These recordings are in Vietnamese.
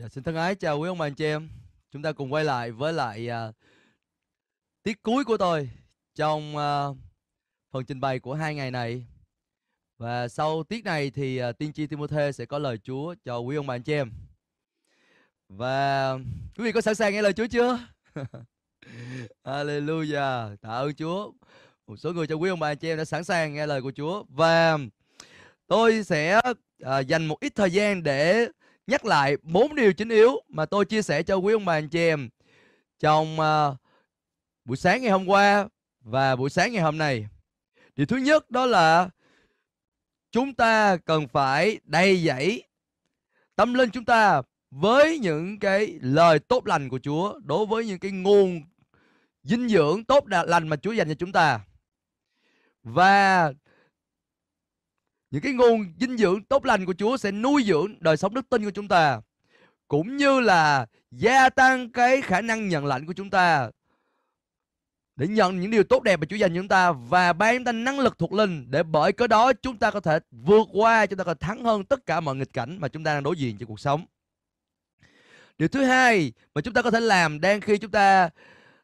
Dạ, xin thân ái chào quý ông bà anh chị em. Chúng ta cùng quay lại với lại uh, tiết cuối của tôi trong uh, phần trình bày của hai ngày này. Và sau tiết này thì uh, tiên tri Timothy sẽ có lời Chúa cho quý ông bà anh chị em. Và quý vị có sẵn sàng nghe lời Chúa chưa? Hallelujah. Tạ ơn Chúa. Một số người trong quý ông bà anh chị em đã sẵn sàng nghe lời của Chúa và tôi sẽ uh, dành một ít thời gian để nhắc lại bốn điều chính yếu mà tôi chia sẻ cho quý ông bà anh chị em trong uh, buổi sáng ngày hôm qua và buổi sáng ngày hôm nay. Điều thứ nhất đó là chúng ta cần phải đầy dẫy tâm linh chúng ta với những cái lời tốt lành của Chúa đối với những cái nguồn dinh dưỡng tốt lành mà Chúa dành cho chúng ta. Và những cái nguồn dinh dưỡng tốt lành của Chúa sẽ nuôi dưỡng đời sống đức tin của chúng ta cũng như là gia tăng cái khả năng nhận lãnh của chúng ta để nhận những điều tốt đẹp mà Chúa dành cho chúng ta và ban chúng ta năng lực thuộc linh để bởi cái đó chúng ta có thể vượt qua chúng ta có thể thắng hơn tất cả mọi nghịch cảnh mà chúng ta đang đối diện trong cuộc sống. Điều thứ hai mà chúng ta có thể làm đang khi chúng ta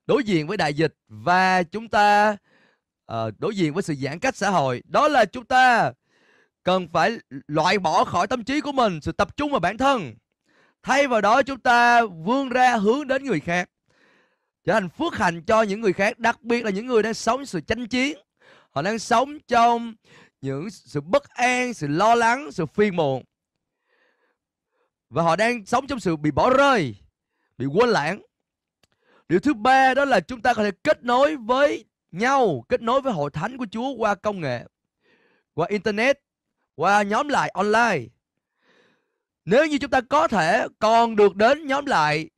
đối diện với đại dịch và chúng ta uh, đối diện với sự giãn cách xã hội đó là chúng ta cần phải loại bỏ khỏi tâm trí của mình, sự tập trung vào bản thân. Thay vào đó chúng ta vươn ra hướng đến người khác. Trở thành phước hạnh cho những người khác, đặc biệt là những người đang sống sự tranh chiến họ đang sống trong những sự bất an, sự lo lắng, sự phiền muộn. Và họ đang sống trong sự bị bỏ rơi, bị quên lãng. Điều thứ ba đó là chúng ta có thể kết nối với nhau, kết nối với hội thánh của chúa qua công nghệ, qua internet qua nhóm lại online. Nếu như chúng ta có thể còn được đến nhóm lại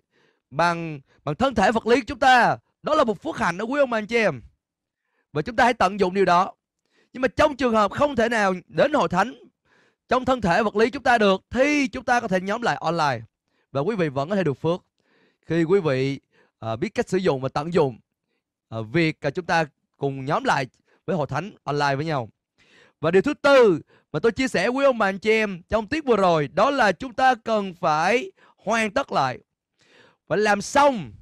bằng bằng thân thể vật lý của chúng ta, đó là một phước hạnh đó quý ông anh chị em. Và chúng ta hãy tận dụng điều đó. Nhưng mà trong trường hợp không thể nào đến hội thánh trong thân thể vật lý chúng ta được thì chúng ta có thể nhóm lại online và quý vị vẫn có thể được phước khi quý vị uh, biết cách sử dụng và tận dụng uh, việc uh, chúng ta cùng nhóm lại với hội thánh online với nhau. Và điều thứ tư mà tôi chia sẻ quý ông bà anh chị em trong tiết vừa rồi, đó là chúng ta cần phải hoàn tất lại. Phải làm xong,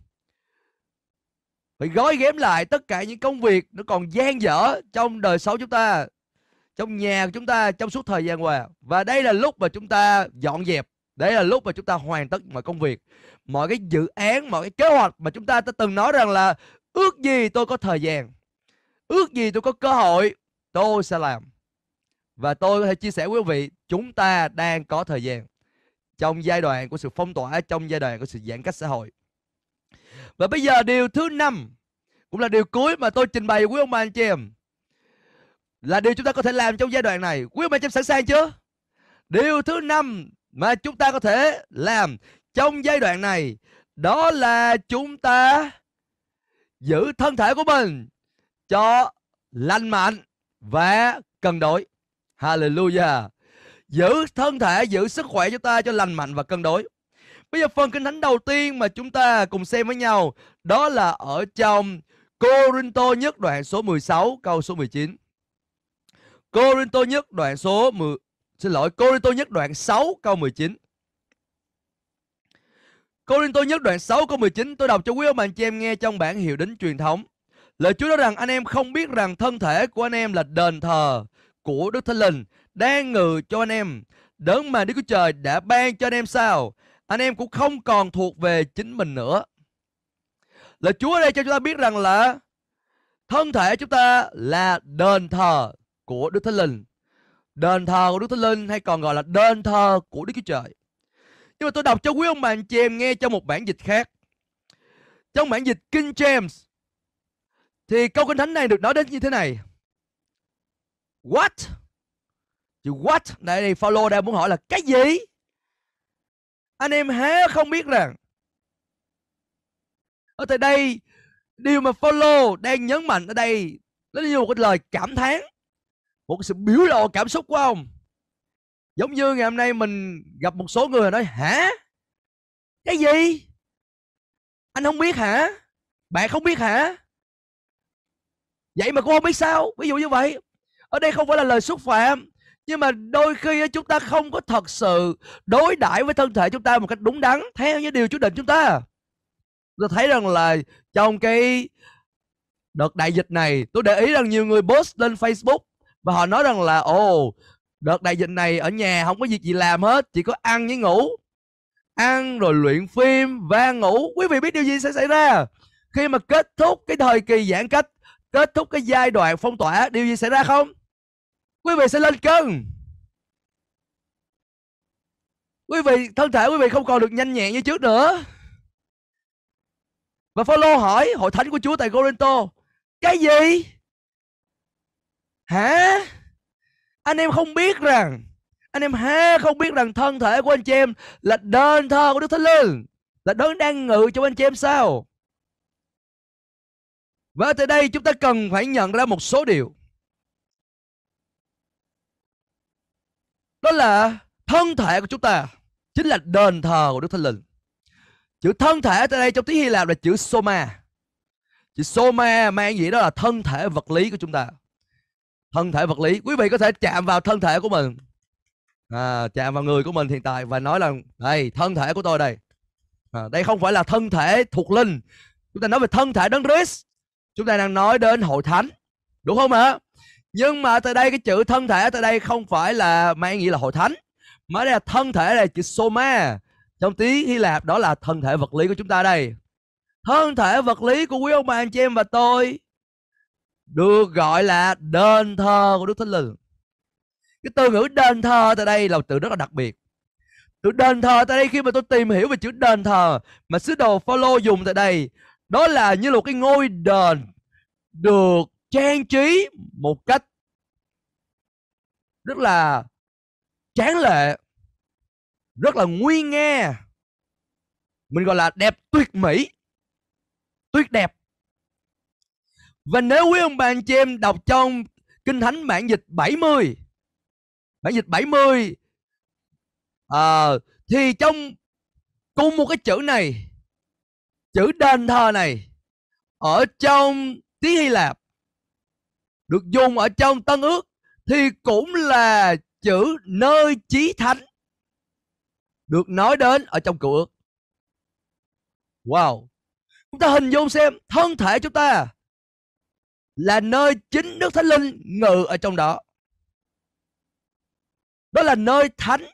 phải gói ghém lại tất cả những công việc nó còn gian dở trong đời sống chúng ta, trong nhà của chúng ta, trong suốt thời gian qua. Và đây là lúc mà chúng ta dọn dẹp, đây là lúc mà chúng ta hoàn tất mọi công việc, mọi cái dự án, mọi cái kế hoạch mà chúng ta đã từng nói rằng là, ước gì tôi có thời gian, ước gì tôi có cơ hội, tôi sẽ làm và tôi có thể chia sẻ với quý vị, chúng ta đang có thời gian trong giai đoạn của sự phong tỏa, trong giai đoạn của sự giãn cách xã hội. Và bây giờ điều thứ năm cũng là điều cuối mà tôi trình bày với quý ông bà anh chị em là điều chúng ta có thể làm trong giai đoạn này. Quý ông bà anh chị em sẵn sàng chưa? Điều thứ năm mà chúng ta có thể làm trong giai đoạn này đó là chúng ta giữ thân thể của mình cho lành mạnh và cân đối. Hallelujah. Giữ thân thể, giữ sức khỏe cho ta cho lành mạnh và cân đối. Bây giờ phần kinh thánh đầu tiên mà chúng ta cùng xem với nhau đó là ở trong Corinto nhất đoạn số 16 câu số 19. Corinto nhất đoạn số 10 xin lỗi Corinto nhất đoạn 6 câu 19. Corinto nhất đoạn 6 câu 19 tôi đọc cho quý ông bạn chị em nghe trong bản hiệu đính truyền thống. Lời Chúa nói rằng anh em không biết rằng thân thể của anh em là đền thờ của Đức Thánh Linh đang ngự cho anh em. Đấng mà Đức Chúa Trời đã ban cho anh em sao? Anh em cũng không còn thuộc về chính mình nữa. Lời Chúa ở đây cho chúng ta biết rằng là thân thể chúng ta là đền thờ của Đức Thánh Linh. Đền thờ của Đức Thánh Linh hay còn gọi là đền thờ của Đức Chúa Trời. Nhưng mà tôi đọc cho quý ông bà anh chị em nghe trong một bản dịch khác. Trong bản dịch King James, thì câu kinh thánh này được nói đến như thế này. What? Chữ what? Này đây follow đang muốn hỏi là cái gì? Anh em há không biết rằng, ở tại đây, điều mà follow đang nhấn mạnh ở đây, nó như một cái lời cảm thán, một sự biểu lộ cảm xúc của ông. Giống như ngày hôm nay mình gặp một số người nói, hả? Cái gì? Anh không biết hả? Bạn không biết hả? Vậy mà cũng không biết sao? Ví dụ như vậy ở đây không phải là lời xúc phạm, nhưng mà đôi khi chúng ta không có thật sự đối đãi với thân thể chúng ta một cách đúng đắn, theo những điều Chúa định chúng ta. Tôi thấy rằng là trong cái đợt đại dịch này, tôi để ý rằng nhiều người post lên Facebook và họ nói rằng là, ồ, đợt đại dịch này ở nhà không có việc gì làm hết, chỉ có ăn với ngủ. Ăn rồi luyện phim và ngủ. Quý vị biết điều gì sẽ xảy ra? Khi mà kết thúc cái thời kỳ giãn cách, kết thúc cái giai đoạn phong tỏa, điều gì xảy ra không? Quý vị sẽ lên cân quý vị, thân thể quý vị không còn được nhanh nhẹn như trước nữa. Và Phaolô hỏi, hội thánh của Chúa tại Corinto, cái gì? Hả? Anh em không biết rằng, anh em ha không biết rằng thân thể của anh chị em là đền thờ của Đức Thánh Linh, là đấng đang ngự trong anh chị em sao? Và từ đây chúng ta cần phải nhận ra một số điều. Đó là thân thể của chúng ta chính là đền thờ của Đức Thánh Linh. Chữ thân thể tại đây trong tiếng Hy Lạp là chữ soma. Chữ soma mang gì đó là thân thể vật lý của chúng ta. Thân thể vật lý. Quý vị có thể chạm vào thân thể của mình. À, chạm vào người của mình hiện tại và nói là đây thân thể của tôi đây. À, đây không phải là thân thể thuộc linh. Chúng ta nói về thân thể đấng Christ. Chúng ta đang nói đến hội thánh. Đúng không ạ? Nhưng mà tại đây cái chữ thân thể tại đây không phải là mà anh nghĩ là hội thánh. Mà đây là thân thể là chữ soma. Trong tiếng Hy Lạp đó là thân thể vật lý của chúng ta đây. Thân thể vật lý của quý ông bà anh chị em và tôi được gọi là đền thờ của Đức Thánh Linh. Cái từ ngữ đền thờ tại đây là một từ rất là đặc biệt. Từ đền thờ tại đây khi mà tôi tìm hiểu về chữ đền thờ mà sứ đồ Phaolô dùng tại đây, đó là như một cái ngôi đền được trang trí một cách rất là tráng lệ rất là nguy nghe mình gọi là đẹp tuyệt mỹ tuyệt đẹp. Và nếu quý ông bà anh chị em đọc trong Kinh Thánh bản dịch 70 Bản dịch 70 à, ờ, Thì trong cùng một cái chữ này Chữ đền thờ này Ở trong tiếng Hy Lạp được dùng ở trong Tân ước Thì cũng là chữ nơi chí thánh Được nói đến ở trong cựu ước Wow Chúng ta hình dung xem thân thể chúng ta là nơi chính Đức Thánh Linh ngự ở trong đó. Đó là nơi thánh.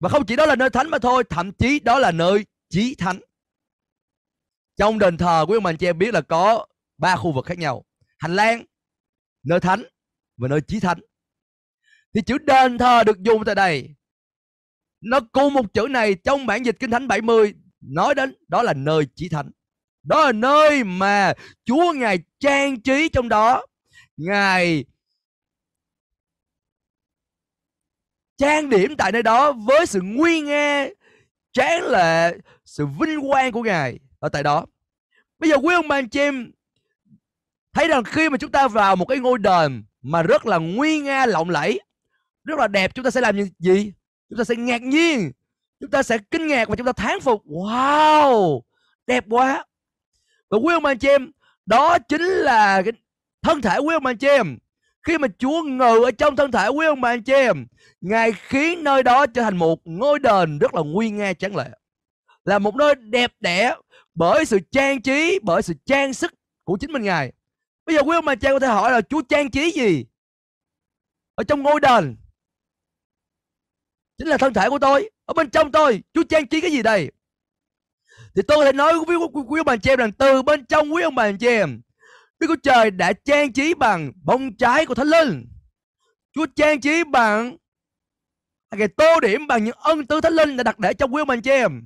Và không chỉ đó là nơi thánh mà thôi, thậm chí đó là nơi chí thánh. Trong đền thờ quý ông bà anh chị em biết là có ba khu vực khác nhau. Hành lang, nơi thánh và nơi chí thánh. Thì chữ đền thờ được dùng tại đây. Nó cùng một chữ này trong bản dịch Kinh Thánh 70 nói đến đó là nơi chí thánh. Đó là nơi mà Chúa Ngài trang trí trong đó. Ngài trang điểm tại nơi đó với sự nguy nga, tráng lệ, sự vinh quang của Ngài ở tại đó. Bây giờ quý ông bà anh chị em thấy rằng khi mà chúng ta vào một cái ngôi đền mà rất là nguy nga lộng lẫy, rất là đẹp, chúng ta sẽ làm gì? Chúng ta sẽ ngạc nhiên, chúng ta sẽ kinh ngạc và chúng ta thán phục. Wow, đẹp quá và quý ông anh chị em đó chính là cái thân thể quý ông anh chị em khi mà Chúa ngự ở trong thân thể quý ông bà anh chị em Ngài khiến nơi đó trở thành một ngôi đền rất là nguy nga tráng lệ Là một nơi đẹp đẽ bởi sự trang trí, bởi sự trang sức của chính mình Ngài Bây giờ quý ông bà cha có thể hỏi là Chúa trang trí gì? Ở trong ngôi đền Chính là thân thể của tôi Ở bên trong tôi Chúa trang trí cái gì đây? thì tôi có thể nói với quý, quý ông bà chị em rằng từ bên trong quý ông bà chị em Đức Chúa Trời đã trang trí bằng bông trái của Thánh Linh. Chúa trang trí bằng Ngài tô điểm bằng những ân tứ Thánh Linh đã đặt để trong quý ông bà chị em.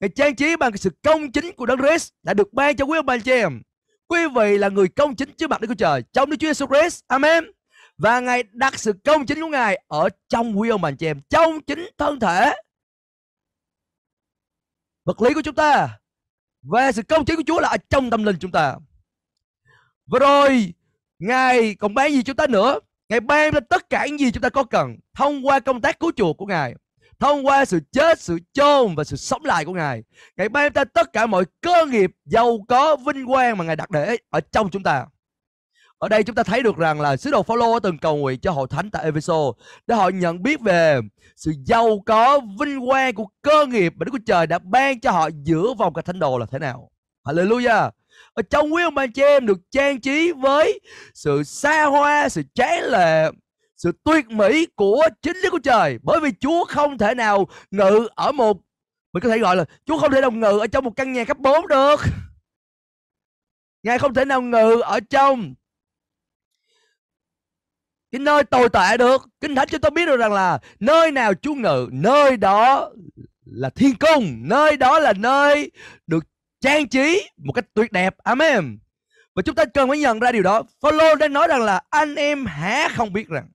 Ngài trang trí bằng sự công chính của Đấng Christ đã được ban cho quý ông bà chị em. Quý vị là người công chính trước mặt Đức Chúa Trời trong Đức Chúa Jesus Christ. Amen. Và Ngài đặt sự công chính của Ngài ở trong quý ông bà chị em, trong chính thân thể vật lý của chúng ta và sự công chính của Chúa là ở trong tâm linh chúng ta và rồi Ngài còn ban gì chúng ta nữa Ngài ban ra tất cả những gì chúng ta có cần thông qua công tác cứu chuộc của Ngài thông qua sự chết, sự chôn và sự sống lại của Ngài. Ngài ban ta tất cả mọi cơ nghiệp giàu có vinh quang mà Ngài đặt để ở trong chúng ta. ở đây chúng ta thấy được rằng là sứ đồ Phaolô từng cầu nguyện cho hội thánh tại Efeso để họ nhận biết về sự giàu có vinh quang của cơ nghiệp mà Đức Chúa Trời đã ban cho họ giữa vòng các thánh đồ là thế nào. Hallelujah. Ở trong quý ông bà chị em được trang trí với sự xa hoa, sự tráng lệ, sự tuyệt mỹ của chính lý của Trời. Bởi vì Chúa không thể nào ngự ở một, mình có thể gọi là, Chúa không thể nào ngự ở trong một căn nhà cấp 4 được. Ngài không thể nào ngự ở trong cái nơi tồi tệ được kinh thánh cho tôi biết được rằng là nơi nào chúa ngự, nơi đó là thiên cung, nơi đó là nơi được trang trí một cách tuyệt đẹp amen và chúng ta cần phải nhận ra điều đó Phaolô đang nói rằng là anh em há không biết rằng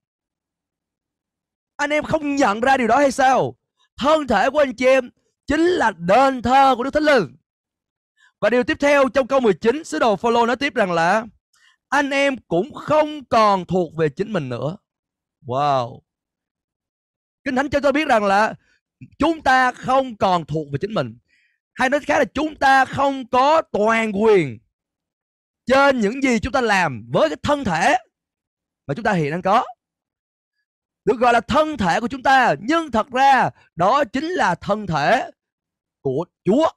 anh em không nhận ra điều đó hay sao thân thể của anh chị em chính là đền thờ của Đức Thánh Linh và điều tiếp theo trong câu 19 sứ đồ Phaolô nói tiếp rằng là anh em cũng không còn thuộc về chính mình nữa. Wow. Kinh Thánh cho tôi biết rằng là chúng ta không còn thuộc về chính mình. Hay nói khác là chúng ta không có toàn quyền trên những gì chúng ta làm với cái thân thể mà chúng ta hiện đang có. Được gọi là thân thể của chúng ta, nhưng thật ra đó chính là thân thể của Chúa.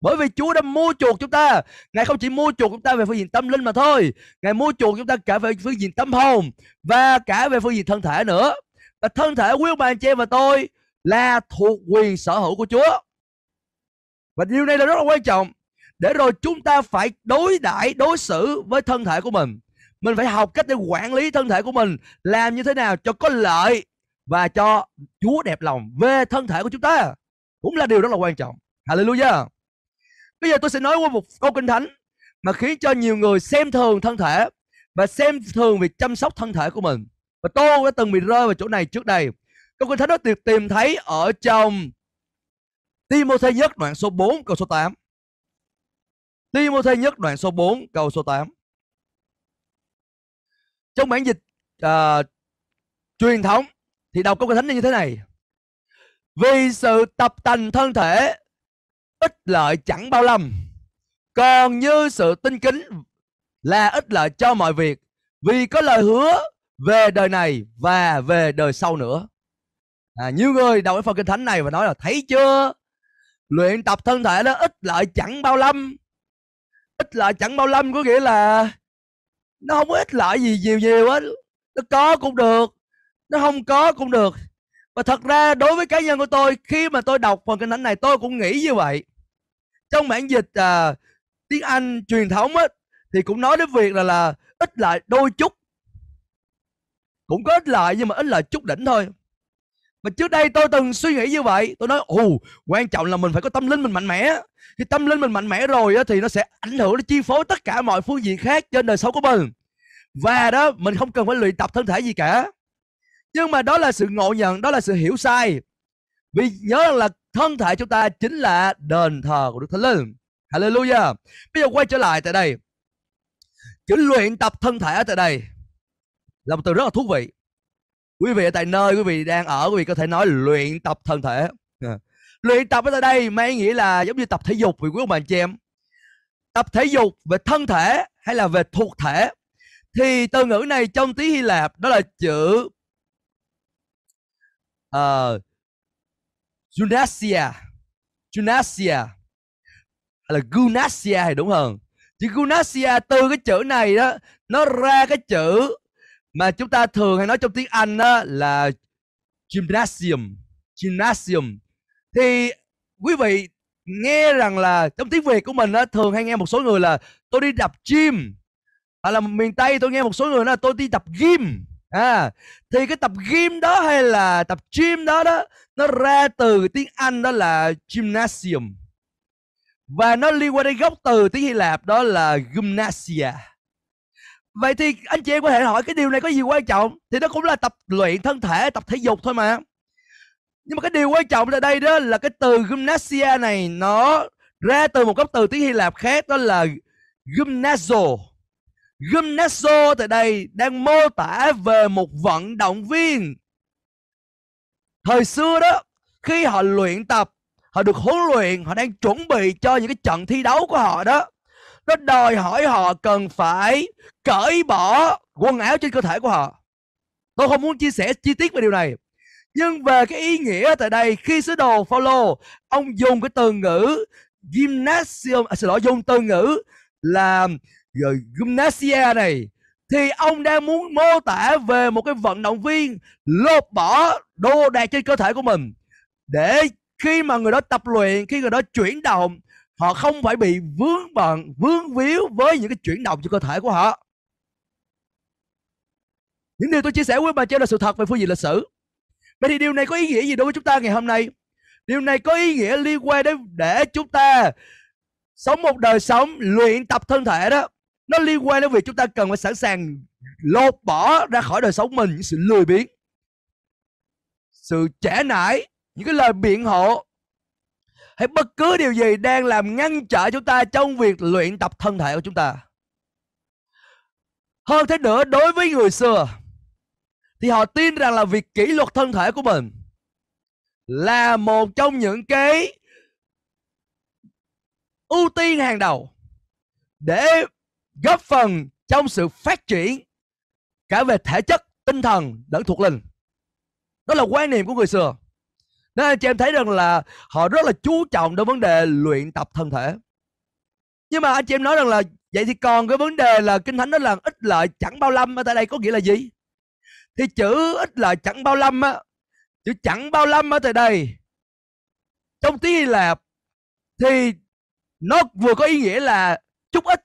Bởi vì Chúa đã mua chuộc chúng ta. Ngài không chỉ mua chuộc chúng ta về phương diện tâm linh mà thôi. Ngài mua chuộc chúng ta cả về phương diện tâm hồn và cả về phương diện thân thể nữa. Và thân thể quý ông bà anh chị em và tôi là thuộc quyền sở hữu của Chúa. Và điều này là rất là quan trọng. Để rồi chúng ta phải đối đãi đối xử với thân thể của mình. Mình phải học cách để quản lý thân thể của mình. Làm như thế nào cho có lợi và cho Chúa đẹp lòng về thân thể của chúng ta. Cũng là điều rất là quan trọng. Hallelujah. Bây giờ tôi sẽ nói qua một câu kinh thánh mà khiến cho nhiều người xem thường thân thể và xem thường việc chăm sóc thân thể của mình. Và tôi đã từng bị rơi vào chỗ này trước đây. Câu kinh thánh đó được tìm thấy ở trong Timothy nhất đoạn số 4 câu số 8. Timothy nhất đoạn số 4 câu số 8. Trong bản dịch uh, truyền thống thì đọc câu kinh thánh như thế này. Vì sự tập tành thân thể ích lợi chẳng bao lâm. Còn như sự tinh kính là ích lợi cho mọi việc vì có lời hứa về đời này và về đời sau nữa. À, nhiều người đọc cái phần kinh thánh này và nói là thấy chưa? Luyện tập thân thể đó ích lợi chẳng bao lâm. Ích lợi chẳng bao lâm có nghĩa là nó không có ích lợi gì nhiều nhiều hết. Nó có cũng được nó không có cũng được. Và thật ra đối với cá nhân của tôi khi mà tôi đọc phần kinh thánh này tôi cũng nghĩ như vậy. Trong bản dịch à, tiếng Anh truyền thống ấy, thì cũng nói đến việc là là ít lại đôi chút. Cũng có ít lợi nhưng mà ít lợi chút đỉnh thôi. Mà trước đây tôi từng suy nghĩ như vậy. Tôi nói ồ quan trọng là mình phải có tâm linh mình mạnh mẽ khi tâm linh mình mạnh mẽ rồi á, thì nó sẽ ảnh hưởng nó chi phối tất cả mọi phương diện khác trên đời sống của mình và đó mình không cần phải luyện tập thân thể gì cả nhưng mà đó là sự ngộ nhận đó là sự hiểu sai vì nhớ rằng là thân thể chúng ta chính là đền thờ của Đức Thánh Linh. Hallelujah. Bây giờ quay trở lại tại đây. Chữ luyện tập thân thể ở tại đây là một từ rất là thú vị. Quý vị ở tại nơi quý vị đang ở, quý vị có thể nói luyện tập thân thể. À. Luyện tập ở tại đây mang nghĩa là giống như tập thể dục vì quý ông bà chị em. Tập thể dục về thân thể hay là về thuộc thể? Thì từ ngữ này trong tiếng Hy Lạp đó là chữ uh, gymnasia. Gymnasia hay là gymnasia thì đúng hơn. Chữ gymnasia từ cái chữ này đó nó ra cái chữ mà chúng ta thường hay nói trong tiếng Anh đó là gymnasium. Gymnasium thì quý vị nghe rằng là trong tiếng Việt của mình á, thường hay nghe một số người là tôi đi tập gym hoặc là miền Tây tôi nghe một số người nói là tôi đi tập gym à thì cái tập gym đó hay là tập gym đó đó, nó ra từ tiếng Anh đó là gymnasium. Và nó liên quan đến gốc từ tiếng Hy Lạp đó là gymnasia. Vậy thì anh chị em có thể hỏi cái điều này có gì quan trọng? Thì nó cũng là tập luyện thân thể, tập thể dục thôi mà nhưng mà cái điều quan trọng ở đây đó là cái từ gymnasia này nó ra từ một gốc từ tiếng Hy Lạp khác đó là gymnazo Gymnazo tại đây đang mô tả về một vận động viên. Thời xưa đó, khi họ luyện tập, họ được huấn luyện, họ đang chuẩn bị cho những cái trận thi đấu của họ đó. nó đòi hỏi họ cần phải cởi bỏ quần áo trên cơ thể của họ tôi không muốn chia sẻ chi tiết về điều này nhưng về cái ý nghĩa tại đây khi sứ đồ Phaolô ông dùng cái từ ngữ gymnasium à, xin lỗi dùng từ ngữ là gymnasia này thì ông đang muốn mô tả về một cái vận động viên lột bỏ đồ đạc trên cơ thể của mình. Để khi mà người đó tập luyện khi người đó chuyển động họ không phải bị vướng bận vướng víu với những cái chuyển động trên cơ thể của họ. Những điều tôi chia sẻ với bà trên là sự thật về phương diện lịch sử vậy thì điều này có ý nghĩa gì đối với chúng ta ngày hôm nay? Điều này có ý nghĩa liên quan đến để chúng ta sống một đời sống, luyện tập thân thể đó. Nó liên quan đến việc chúng ta cần phải sẵn sàng lột bỏ ra khỏi đời sống mình những sự lười biếng, sự trẻ nải, những cái lời biện hộ, hay bất cứ điều gì đang làm ngăn trở chúng ta trong việc luyện tập thân thể của chúng ta. Hơn thế nữa, đối với người xưa thì họ tin rằng là việc kỷ luật thân thể của mình là một trong những cái ưu tiên hàng đầu để góp phần trong sự phát triển cả về thể chất, tinh thần lẫn thuộc linh. Đó là quan niệm của người xưa. Nên anh chị em thấy rằng là họ rất là chú trọng đến vấn đề luyện tập thân thể. Nhưng mà anh chị em nói rằng là, vậy thì còn cái vấn đề là kinh thánh nói là ít lợi chẳng bao lâm, ở tại đây có nghĩa là gì? Thì chữ ít lợi chẳng bao lâm á. Chữ chẳng bao lâm ở tại đây. Trong tiếng Hy Lạp thì nó vừa có ý nghĩa là chút ít,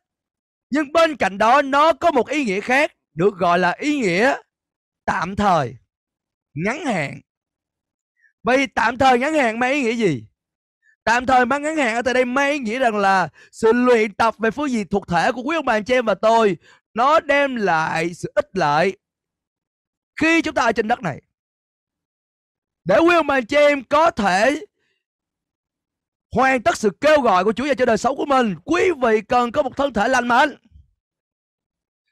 nhưng bên cạnh đó nó có một ý nghĩa khác, được gọi là ý nghĩa tạm thời, ngắn hạn. Vậy tạm thời ngắn hạn mang ý nghĩa gì? Tạm thời mang ngắn hạn ở tại đây mang ý nghĩa rằng là sự luyện tập về phương diện thuộc thể của quý ông bà anh chị em và tôi, nó đem lại sự ích lợi khi chúng ta ở trên đất này. Để quý ông bà chị em có thể hoàn tất sự kêu gọi của Chúa về cho đời sống của mình, quý vị cần có một thân thể lành mạnh.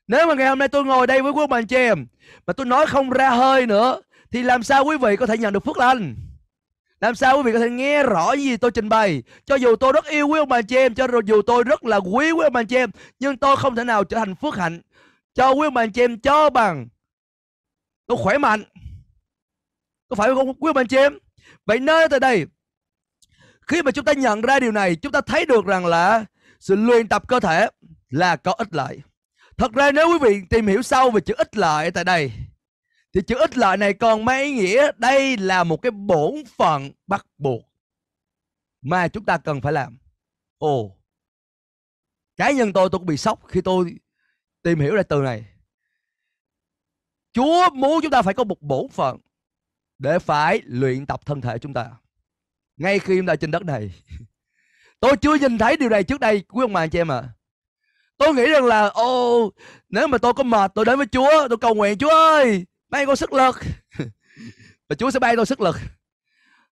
Nếu mà ngày hôm nay tôi ngồi đây với quý ông bà anh chị em, mà tôi nói không ra hơi nữa, thì làm sao quý vị có thể nhận được phước lành? Làm sao quý vị có thể nghe rõ những gì tôi trình bày? Cho dù tôi rất yêu quý ông bà anh chị em, cho dù tôi rất là quý quý ông bà anh chị em, nhưng tôi không thể nào trở thành phước hạnh cho quý ông bà anh chị em cho bằng tôi khỏe mạnh. Có phải không, quý ông anh chị em? Vậy nơi tại đây, khi mà chúng ta nhận ra điều này, chúng ta thấy được rằng là sự luyện tập cơ thể là có ích lợi. Thật ra nếu quý vị tìm hiểu sâu về chữ ích lợi tại đây, thì chữ ích lợi này còn mang ý nghĩa đây là một cái bổn phận bắt buộc mà chúng ta cần phải làm. Ồ, cá nhân tôi tôi cũng bị sốc khi tôi tìm hiểu ra từ này chúa muốn chúng ta phải có một bổn phận để phải luyện tập thân thể chúng ta. Ngay khi chúng ta trên đất này, tôi chưa nhìn thấy điều này trước đây, quý ông bà anh chị em à tôi nghĩ rằng là, ô, nếu mà tôi có mệt, tôi đến với chúa, tôi cầu nguyện, chúa ơi ban con sức lực. Và chúa sẽ ban tôi sức lực.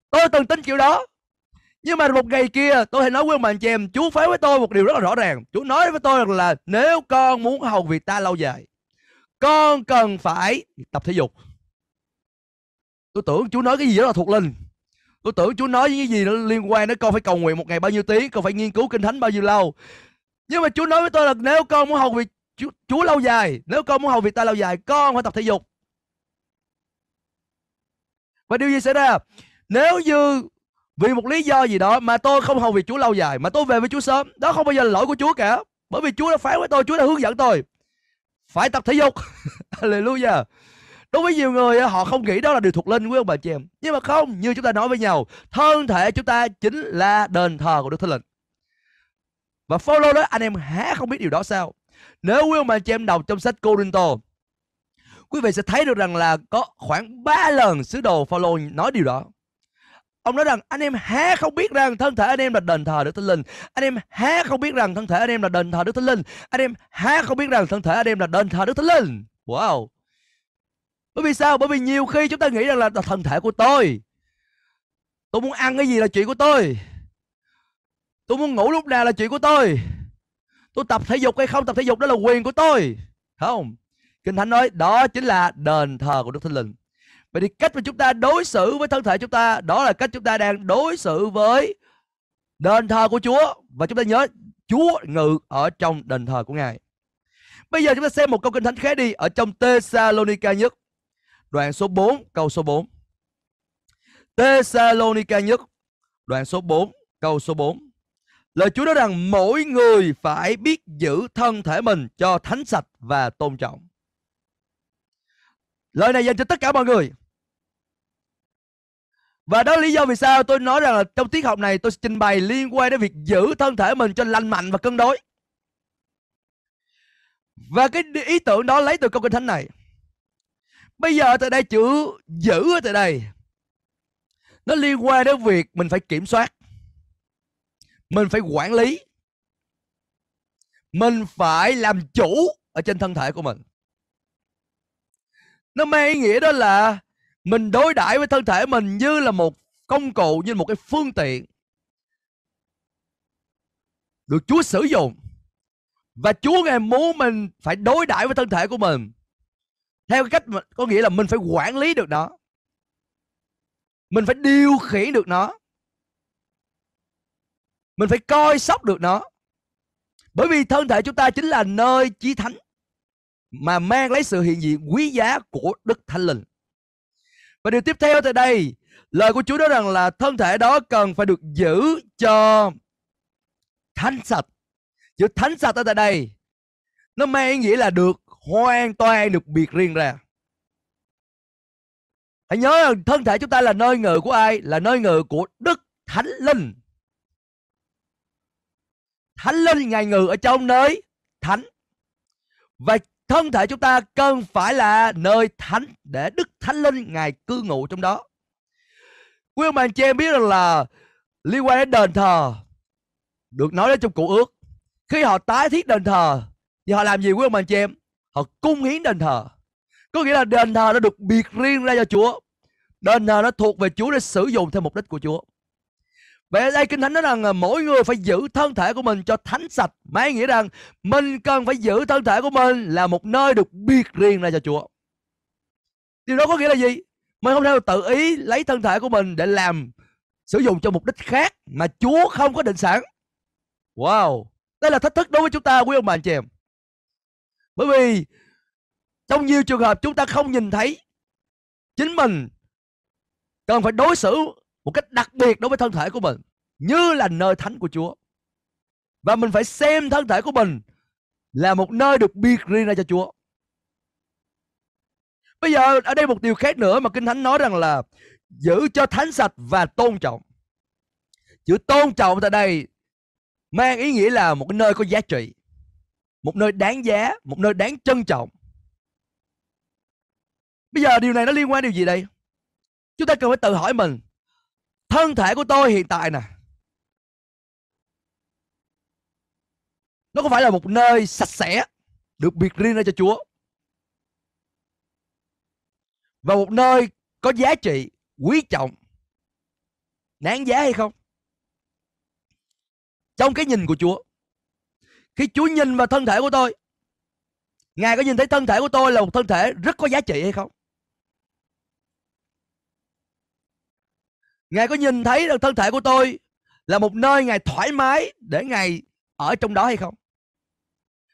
Tôi từng tin kiểu đó. Nhưng mà một ngày kia, tôi hãy nói với ông bà anh chị em, chúa phán với tôi một điều rất là rõ ràng. Chúa nói với tôi rằng là nếu con muốn hầu việc ta lâu dài con cần phải tập thể dục. Tôi tưởng chúa nói cái gì đó là thuộc linh. Tôi tưởng chúa nói những cái gì nó liên quan đến con phải cầu nguyện một ngày bao nhiêu tiếng con phải nghiên cứu kinh thánh bao nhiêu lâu. Nhưng mà chúa nói với tôi là nếu con muốn hầu việc chú, chúa lâu dài nếu con muốn hầu việc ta lâu dài con phải tập thể dục. Và điều gì xảy ra? Nếu như vì một lý do gì đó mà tôi không hầu việc Chúa lâu dài mà tôi về với Chúa sớm đó không bao giờ là lỗi của Chúa cả. Bởi vì Chúa đã phán với tôi Chúa đã hướng dẫn tôi phải tập thể dục. Hallelujah. Đối với nhiều người họ không nghĩ đó là điều thuộc linh, quý ông bà chị em. Nhưng mà không, như chúng ta nói với nhau, thân thể chúng ta chính là đền thờ của Đức Thánh Linh. Và follow đó anh em há không biết điều đó sao? Nếu quý ông bà chị em đọc trong sách Corinto, quý vị sẽ thấy được rằng là có khoảng 3 lần sứ đồ Phaolô nói điều đó. Ông nói rằng anh em há không biết rằng thân thể anh em là đền thờ Đức Thánh Linh. Anh em há không biết rằng thân thể anh em là đền thờ Đức Thánh Linh. Anh em há không biết rằng thân thể anh em là đền thờ Đức Thánh Linh. Wow. Bởi vì sao? Bởi vì nhiều khi chúng ta nghĩ rằng là, thân thể của tôi. Tôi muốn ăn cái gì là chuyện của tôi. Tôi muốn ngủ lúc nào là chuyện của tôi. Tôi tập thể dục hay không tập thể dục đó là quyền của tôi. Không? Kinh Thánh nói đó chính là đền thờ của Đức Thánh Linh. Vậy thì cách mà chúng ta đối xử với thân thể chúng ta đó là cách chúng ta đang đối xử với đền thờ của Chúa và chúng ta nhớ Chúa ngự ở trong đền thờ của Ngài. Bây giờ chúng ta xem một câu kinh thánh khác đi ở trong Thessalonica nhất, đoạn số 4, câu số 4. Thessalonica nhất, đoạn số 4, câu số 4. Lời Chúa nói rằng mỗi người phải biết giữ thân thể mình cho thánh sạch và tôn trọng. Lời này dành cho tất cả mọi người. Và đó là lý do vì sao tôi nói rằng là trong tiết học này tôi sẽ trình bày liên quan đến việc giữ thân thể mình cho lành mạnh và cân đối. Và cái ý tưởng đó lấy từ câu kinh thánh này. Bây giờ tại đây chữ giữ ở tại đây, nó liên quan đến việc mình phải kiểm soát mình phải quản lý mình phải làm chủ ở trên thân thể của mình nó mang ý nghĩa đó là mình đối đãi với thân thể mình như là một công cụ, như một cái phương tiện được Chúa sử dụng. Và Chúa ngài muốn mình phải đối đãi với thân thể của mình theo cái cách có nghĩa là mình phải quản lý được nó. Mình phải điều khiển được nó. Mình phải coi sóc được nó. Bởi vì thân thể chúng ta chính là nơi chí thánh mà mang lấy sự hiện diện quý giá của Đức Thánh Linh. Và điều tiếp theo tại đây, lời của Chúa nói rằng là thân thể đó cần phải được giữ cho thánh sạch. Chữ thánh sạch ở tại đây, nó mang ý nghĩa là được hoàn toàn được biệt riêng ra. Hãy nhớ rằng thân thể chúng ta là nơi ngự của ai? Là nơi ngự của Đức Thánh Linh. Thánh Linh ngài ngự ở trong nơi thánh. Và thân thể chúng ta cần phải là nơi thánh để Đức Thánh Linh ngài cư ngụ trong đó. Quý ông bà chị em biết rằng là liên quan đến đền thờ, được nói đến trong cụ ước. Khi họ tái thiết đền thờ thì họ làm gì quý ông bà chị em? Họ cung hiến đền thờ. Có nghĩa là đền thờ nó được biệt riêng ra cho Chúa. Đền thờ nó thuộc về Chúa để sử dụng theo mục đích của Chúa. Vậy ở đây Kinh Thánh nói rằng à, mỗi người phải giữ thân thể của mình cho thánh sạch. Mà nghĩa rằng mình cần phải giữ thân thể của mình là một nơi được biệt riêng ra cho Chúa. Điều đó có nghĩa là gì? Mình không thể tự ý lấy thân thể của mình để làm sử dụng cho mục đích khác mà Chúa không có định sẵn. Wow, đây là thách thức đối với chúng ta quý ông bà anh chị em. Bởi vì trong nhiều trường hợp chúng ta không nhìn thấy chính mình cần phải đối xử một cách đặc biệt đối với thân thể của mình như là nơi thánh của Chúa. Và mình phải xem thân thể của mình là một nơi được biệt riêng ra cho Chúa. Bây giờ ở đây một điều khác nữa mà Kinh Thánh nói rằng là giữ cho thánh sạch và tôn trọng. Chữ tôn trọng tại đây mang ý nghĩa là một cái nơi có giá trị, một nơi đáng giá, một nơi đáng trân trọng. Bây giờ điều này nó liên quan điều gì đây? Chúng ta cần phải tự hỏi mình Thân thể của tôi hiện tại nè. Nó có phải là một nơi sạch sẽ, Được biệt riêng ra cho Chúa. Và một nơi có giá trị, Quý trọng, Đáng giá hay không? Trong cái nhìn của Chúa, Khi Chúa nhìn vào thân thể của tôi, Ngài có nhìn thấy thân thể của tôi là một thân thể rất có giá trị hay không? Ngài có nhìn thấy được thân thể của tôi là một nơi Ngài thoải mái để Ngài ở trong đó hay không?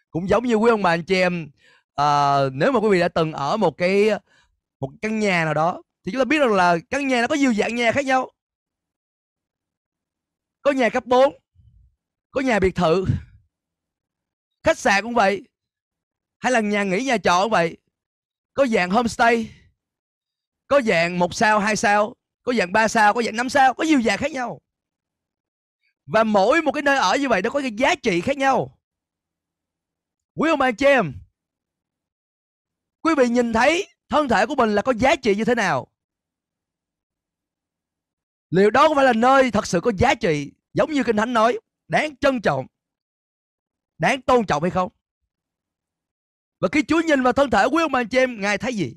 Cũng giống như quý ông bà anh chị em à, nếu mà quý vị đã từng ở một cái một căn nhà nào đó thì chúng ta biết rằng là căn nhà nó có nhiều dạng nhà khác nhau. Có nhà cấp 4, có nhà biệt thự, khách sạn cũng vậy, hay là nhà nghỉ nhà trọ cũng vậy, có dạng homestay, có dạng một sao, hai sao, có dạng 3 sao, có dạng 5 sao, có nhiều dạng khác nhau. Và mỗi một cái nơi ở như vậy nó có cái giá trị khác nhau. Quý ông bà chị em, quý vị nhìn thấy thân thể của mình là có giá trị như thế nào? Liệu đó có phải là nơi thật sự có giá trị giống như kinh thánh nói, đáng trân trọng, đáng tôn trọng hay không? Và khi Chúa nhìn vào thân thể quý ông bà anh chị em, Ngài thấy gì?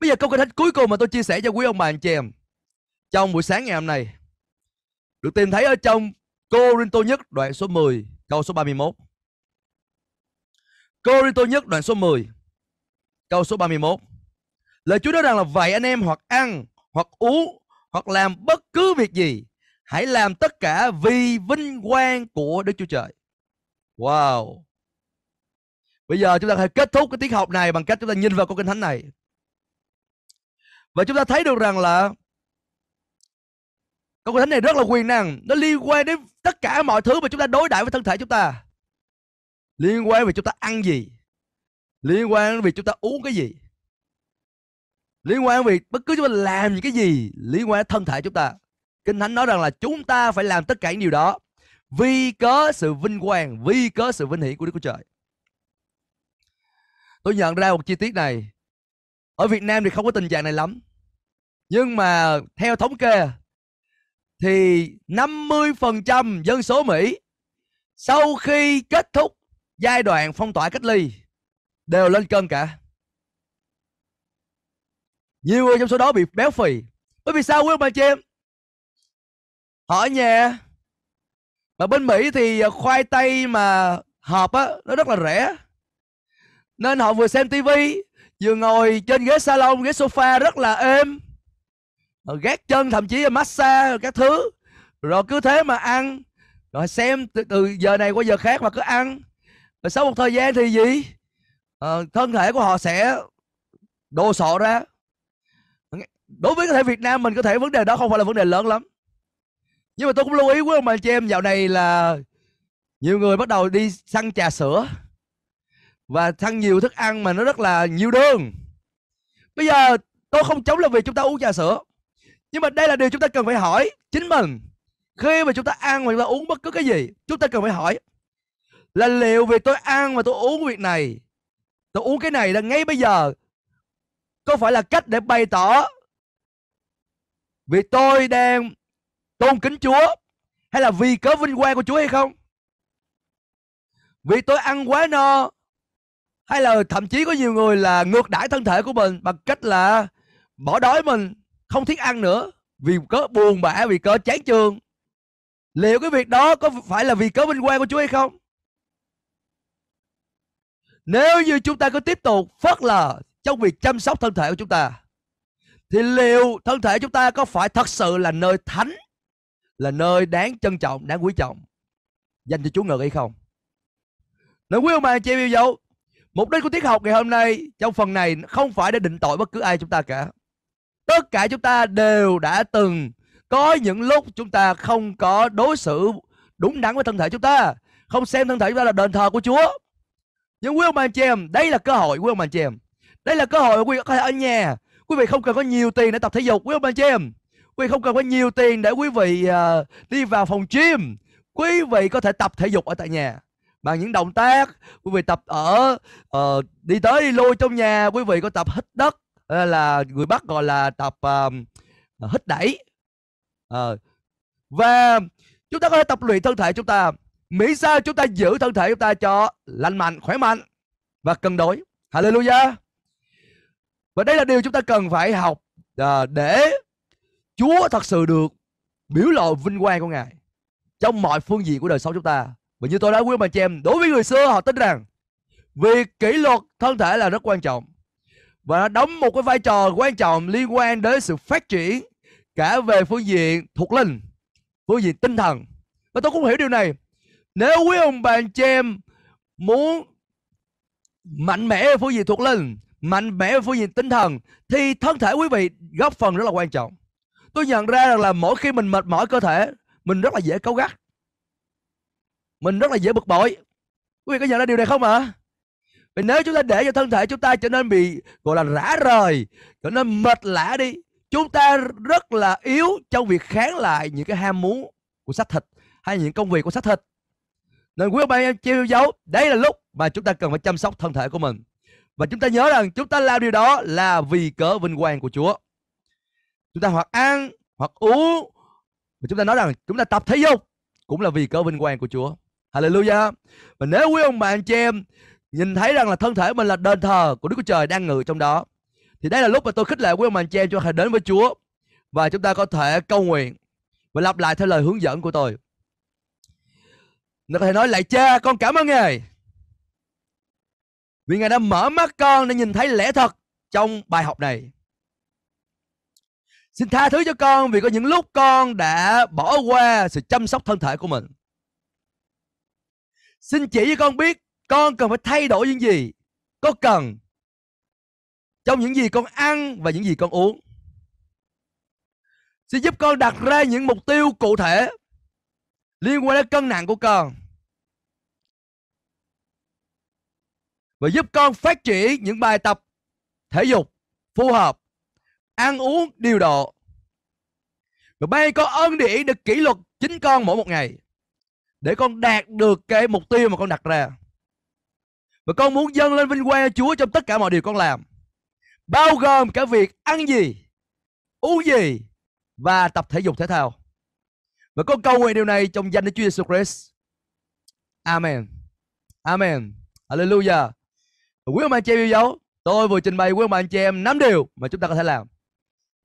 Bây giờ câu kinh thánh cuối cùng mà tôi chia sẻ cho quý ông bà anh chị em trong buổi sáng ngày hôm nay, được tìm thấy ở trong Cô Rinh Tô nhất đoạn số 10 câu số 31. Cô Rinh Tô nhất đoạn số 10 câu số 31. Lời Chúa nói rằng là vậy anh em hoặc ăn, hoặc uống, hoặc làm bất cứ việc gì, hãy làm tất cả vì vinh quang của Đức Chúa Trời. Wow. Bây giờ chúng ta hãy kết thúc cái tiết học này bằng cách chúng ta nhìn vào câu kinh thánh này. Và chúng ta thấy được rằng là câu kinh thánh này rất là quyền năng, nó liên quan đến tất cả mọi thứ mà chúng ta đối đãi với thân thể chúng ta. Liên quan về chúng ta ăn gì, liên quan đến việc chúng ta uống cái gì, liên quan đến việc bất cứ chúng ta làm những cái gì liên quan đến thân thể chúng ta. Kinh Thánh nói rằng là chúng ta phải làm tất cả những điều đó vì có sự vinh quang, vì có sự vinh hiển của Đức Chúa Trời. Tôi nhận ra một chi tiết này. Ở Việt Nam thì không có tình trạng này lắm. Nhưng mà theo thống kê thì 50% dân số Mỹ sau khi kết thúc giai đoạn phong tỏa cách ly đều lên cân cả. Nhiều người trong số đó bị béo phì. Bởi vì sao quý ông bà chị em? Họ ở nhà. Mà bên Mỹ thì ờ, khoai tây mà hộp á nó rất là rẻ. Nên họ vừa xem tivi vừa ngồi trên ghế salon, ghế sofa rất là êm. Rồi gác chân thậm chí là massage các thứ. Rồi cứ thế mà ăn. Rồi xem từ, từ giờ này qua giờ khác mà cứ ăn. Rồi sau một thời gian thì gì? À, thân thể của họ sẽ đồ sộ ra. Đối với có thể Việt Nam mình có thể vấn đề đó không phải là vấn đề lớn lắm. Nhưng mà tôi cũng lưu ý quý ông bà chị em dạo này là nhiều người bắt đầu đi săn trà sữa và săn nhiều thức ăn mà nó rất là nhiều đường. Bây giờ tôi không chống là vì chúng ta uống trà sữa. Nhưng mà đây là điều chúng ta cần phải hỏi chính mình. Khi mà chúng ta ăn và chúng ta uống bất cứ cái gì, chúng ta cần phải hỏi là liệu việc tôi ăn và tôi uống việc này, tôi uống cái này là ngay bây giờ có phải là cách để bày tỏ vì tôi đang tôn kính Chúa hay là vì cớ vinh quang của Chúa hay không? Vì tôi ăn quá no hay là thậm chí có nhiều người là ngược đãi thân thể của mình bằng cách là bỏ đói mình không thích ăn nữa, vì có buồn bã, vì có chán trường liệu cái việc đó có phải là vì cớ vinh quang của Chúa hay không? Nếu như chúng ta cứ tiếp tục phớt lờ trong việc chăm sóc thân thể của chúng ta, thì liệu thân thể chúng ta có phải thật sự là nơi thánh, là nơi đáng trân trọng, đáng quý trọng, dành cho Chúa ngự hay không? Nói quý ông bà, chị yêu dấu, mục đích của tiết học ngày hôm nay trong phần này không phải để định tội bất cứ ai chúng ta cả tất cả chúng ta đều đã từng có những lúc chúng ta không có đối xử đúng đắn với thân thể chúng ta không xem thân thể chúng ta là đền thờ của Chúa. Nhưng quý ông bà chị em đây là cơ hội quý ông bà chị em. Đây là cơ hội quý vị có thể ở nhà. Quý vị không cần có nhiều tiền để tập thể dục quý ông bà chị em. Quý vị không cần có nhiều tiền để quý vị uh, đi vào phòng gym. Quý vị có thể tập thể dục ở tại nhà. Bằng những động tác quý vị tập ở uh, đi tới đi lui trong nhà quý vị có tập hít đất Ờ, là người bắc gọi là tập uh, hít đẩy. Uh, và chúng ta có thể tập luyện thân thể chúng ta. Miễn sao chúng ta giữ thân thể chúng ta cho lành mạnh khỏe mạnh và cân đối. Hallelujah. Và đây là điều chúng ta cần phải học uh, để Chúa thật sự được biểu lộ vinh quang của Ngài trong mọi phương diện của đời sống chúng ta. Và như tôi đã quý bà chị em, đối với người xưa họ tin rằng việc kỷ luật thân thể là rất quan trọng và nó đóng một cái vai trò quan trọng liên quan đến sự phát triển cả về phương diện thuộc linh, phương diện tinh thần. Và tôi cũng hiểu điều này. Nếu quý ông bà anh chị em muốn mạnh mẽ về phương diện thuộc linh, mạnh mẽ về phương diện tinh thần thì thân thể quý vị góp phần rất là quan trọng tôi nhận ra rằng là mỗi khi mình mệt mỏi cơ thể mình rất là dễ cáu gắt mình rất là dễ bực bội quý vị có nhận ra điều này không ạ vì nếu chúng ta để cho thân thể chúng ta trở nên bị, gọi là, rã rời, trở nên mệt lã đi, chúng ta rất là yếu trong việc kháng lại những cái ham muốn của xác thịt hay những công việc của xác thịt. Nên quý ông bà em chiêu dấu đấy là lúc mà chúng ta cần phải chăm sóc thân thể của mình. Và chúng ta nhớ rằng chúng ta làm điều đó là vì cớ vinh quang của Chúa. Chúng ta hoặc ăn, hoặc uống, và chúng ta nói rằng chúng ta tập thể dục cũng là vì cớ vinh quang của Chúa. Hallelujah. Và nếu quý ông bà anh chị em nhìn thấy rằng là thân thể mình là đền thờ của Đức Chúa Trời đang ngự trong đó. Thì đây là lúc mà tôi khích lệ quý ông bà anh chị em cho hãy đến với Chúa và chúng ta có thể cầu nguyện và lặp lại theo lời hướng dẫn của tôi. Nó có thể nói lại cha, con cảm ơn ngài vì ngài đã mở mắt con để nhìn thấy lẽ thật trong bài học này. Xin tha thứ cho con vì có những lúc con đã bỏ qua sự chăm sóc thân thể của mình. Xin chỉ cho con biết con cần phải thay đổi những gì có cần trong những gì con ăn và những gì con uống. sẽ giúp con đặt ra những mục tiêu cụ thể liên quan đến cân nặng của con. Và giúp con phát triển những bài tập thể dục phù hợp, ăn uống điều độ. Và ban con ơn điển được kỷ luật chính con mỗi một ngày để con đạt được cái mục tiêu mà con đặt ra. Và con muốn dâng lên vinh quang Chúa trong tất cả mọi điều con làm. Bao gồm cả việc ăn gì, uống gì và tập thể dục thể thao. Và con cầu nguyện điều này trong danh Đức Chúa Jesus Christ. Amen. Amen. Hallelujah. Quý ông anh chị em yêu dấu, tôi vừa trình bày quý ông anh chị em năm điều mà chúng ta có thể làm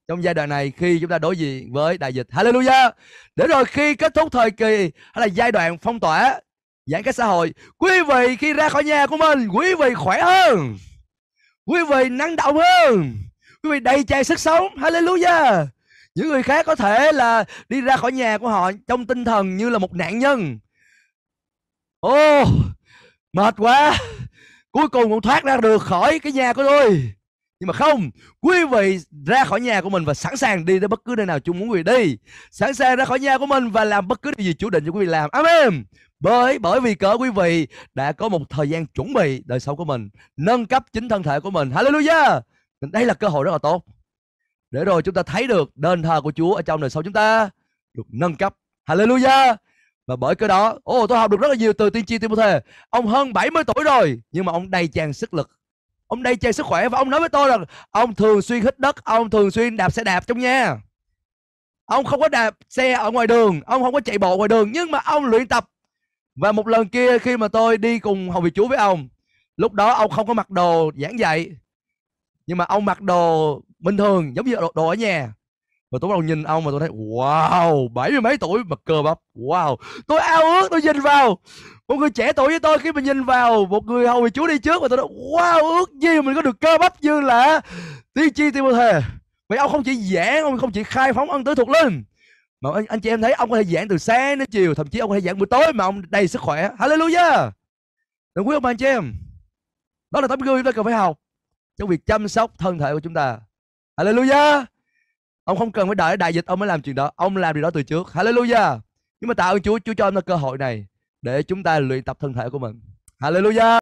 trong giai đoạn này khi chúng ta đối diện với đại dịch. Hallelujah. Để rồi khi kết thúc thời kỳ hay là giai đoạn phong tỏa giãn cách xã hội, quý vị khi ra khỏi nhà của mình, quý vị khỏe hơn. Quý vị năng động hơn. Quý vị đầy tràn sức sống. Hallelujah. Những người khác có thể là đi ra khỏi nhà của họ trong tinh thần như là một nạn nhân. Ô oh, mệt quá. Cuối cùng cũng thoát ra được khỏi cái nhà của tôi. Nhưng mà không quý vị ra khỏi nhà của mình và sẵn sàng đi đến bất cứ nơi nào Chúa muốn quý vị đi. Sẵn sàng ra khỏi nhà của mình và làm bất cứ điều gì Chúa định cho quý vị làm. Amen bởi bởi vì cỡ quý vị đã có một thời gian chuẩn bị đời sống của mình nâng cấp chính thân thể của mình hallelujah đây là cơ hội rất là tốt để rồi chúng ta thấy được đền thờ của Chúa ở trong đời sống chúng ta được nâng cấp. Hallelujah. Và bởi cái đó, ô oh, tôi học được rất là nhiều từ tiên tri Timothy. Ông hơn 70 tuổi rồi nhưng mà ông đầy tràn sức lực. Ông đầy tràn sức khỏe và ông nói với tôi rằng ông thường xuyên hít đất, ông thường xuyên đạp xe đạp trong nhà. Ông không có đạp xe ở ngoài đường, ông không có chạy bộ ngoài đường nhưng mà ông luyện tập. Và một lần kia khi mà tôi đi cùng hầu vị Chúa với ông, lúc đó ông không có mặc đồ giảng dạy nhưng mà ông mặc đồ bình thường giống như đồ, đồ ở nhà. Và tôi bắt đầu nhìn ông mà tôi thấy wow bảy mươi mấy tuổi mà cơ bắp. Wow tôi ao ước tôi nhìn vào. Một người trẻ tuổi với tôi khi mình nhìn vào một người hầu vị chúa đi trước và tôi nói wow ước gì mình có được cơ bắp như là tiên tri Timothy vậy ông không chỉ giảng ông không chỉ khai phóng ân tứ thuộc linh mà anh, anh chị em thấy ông có thể giảng từ sáng đến chiều thậm chí ông có thể giảng buổi tối mà ông đầy sức khỏe. Hallelujah! Đừng quý ông anh chị em đó là tấm gương chúng ta cần phải học trong việc chăm sóc thân thể của chúng ta. Hallelujah! Ông không cần phải đợi đại dịch ông mới làm chuyện đó ông làm điều đó từ trước. Hallelujah! Nhưng mà tạ ơn Chúa Chúa cho ông cơ hội này để chúng ta luyện tập thân thể của mình. Hallelujah!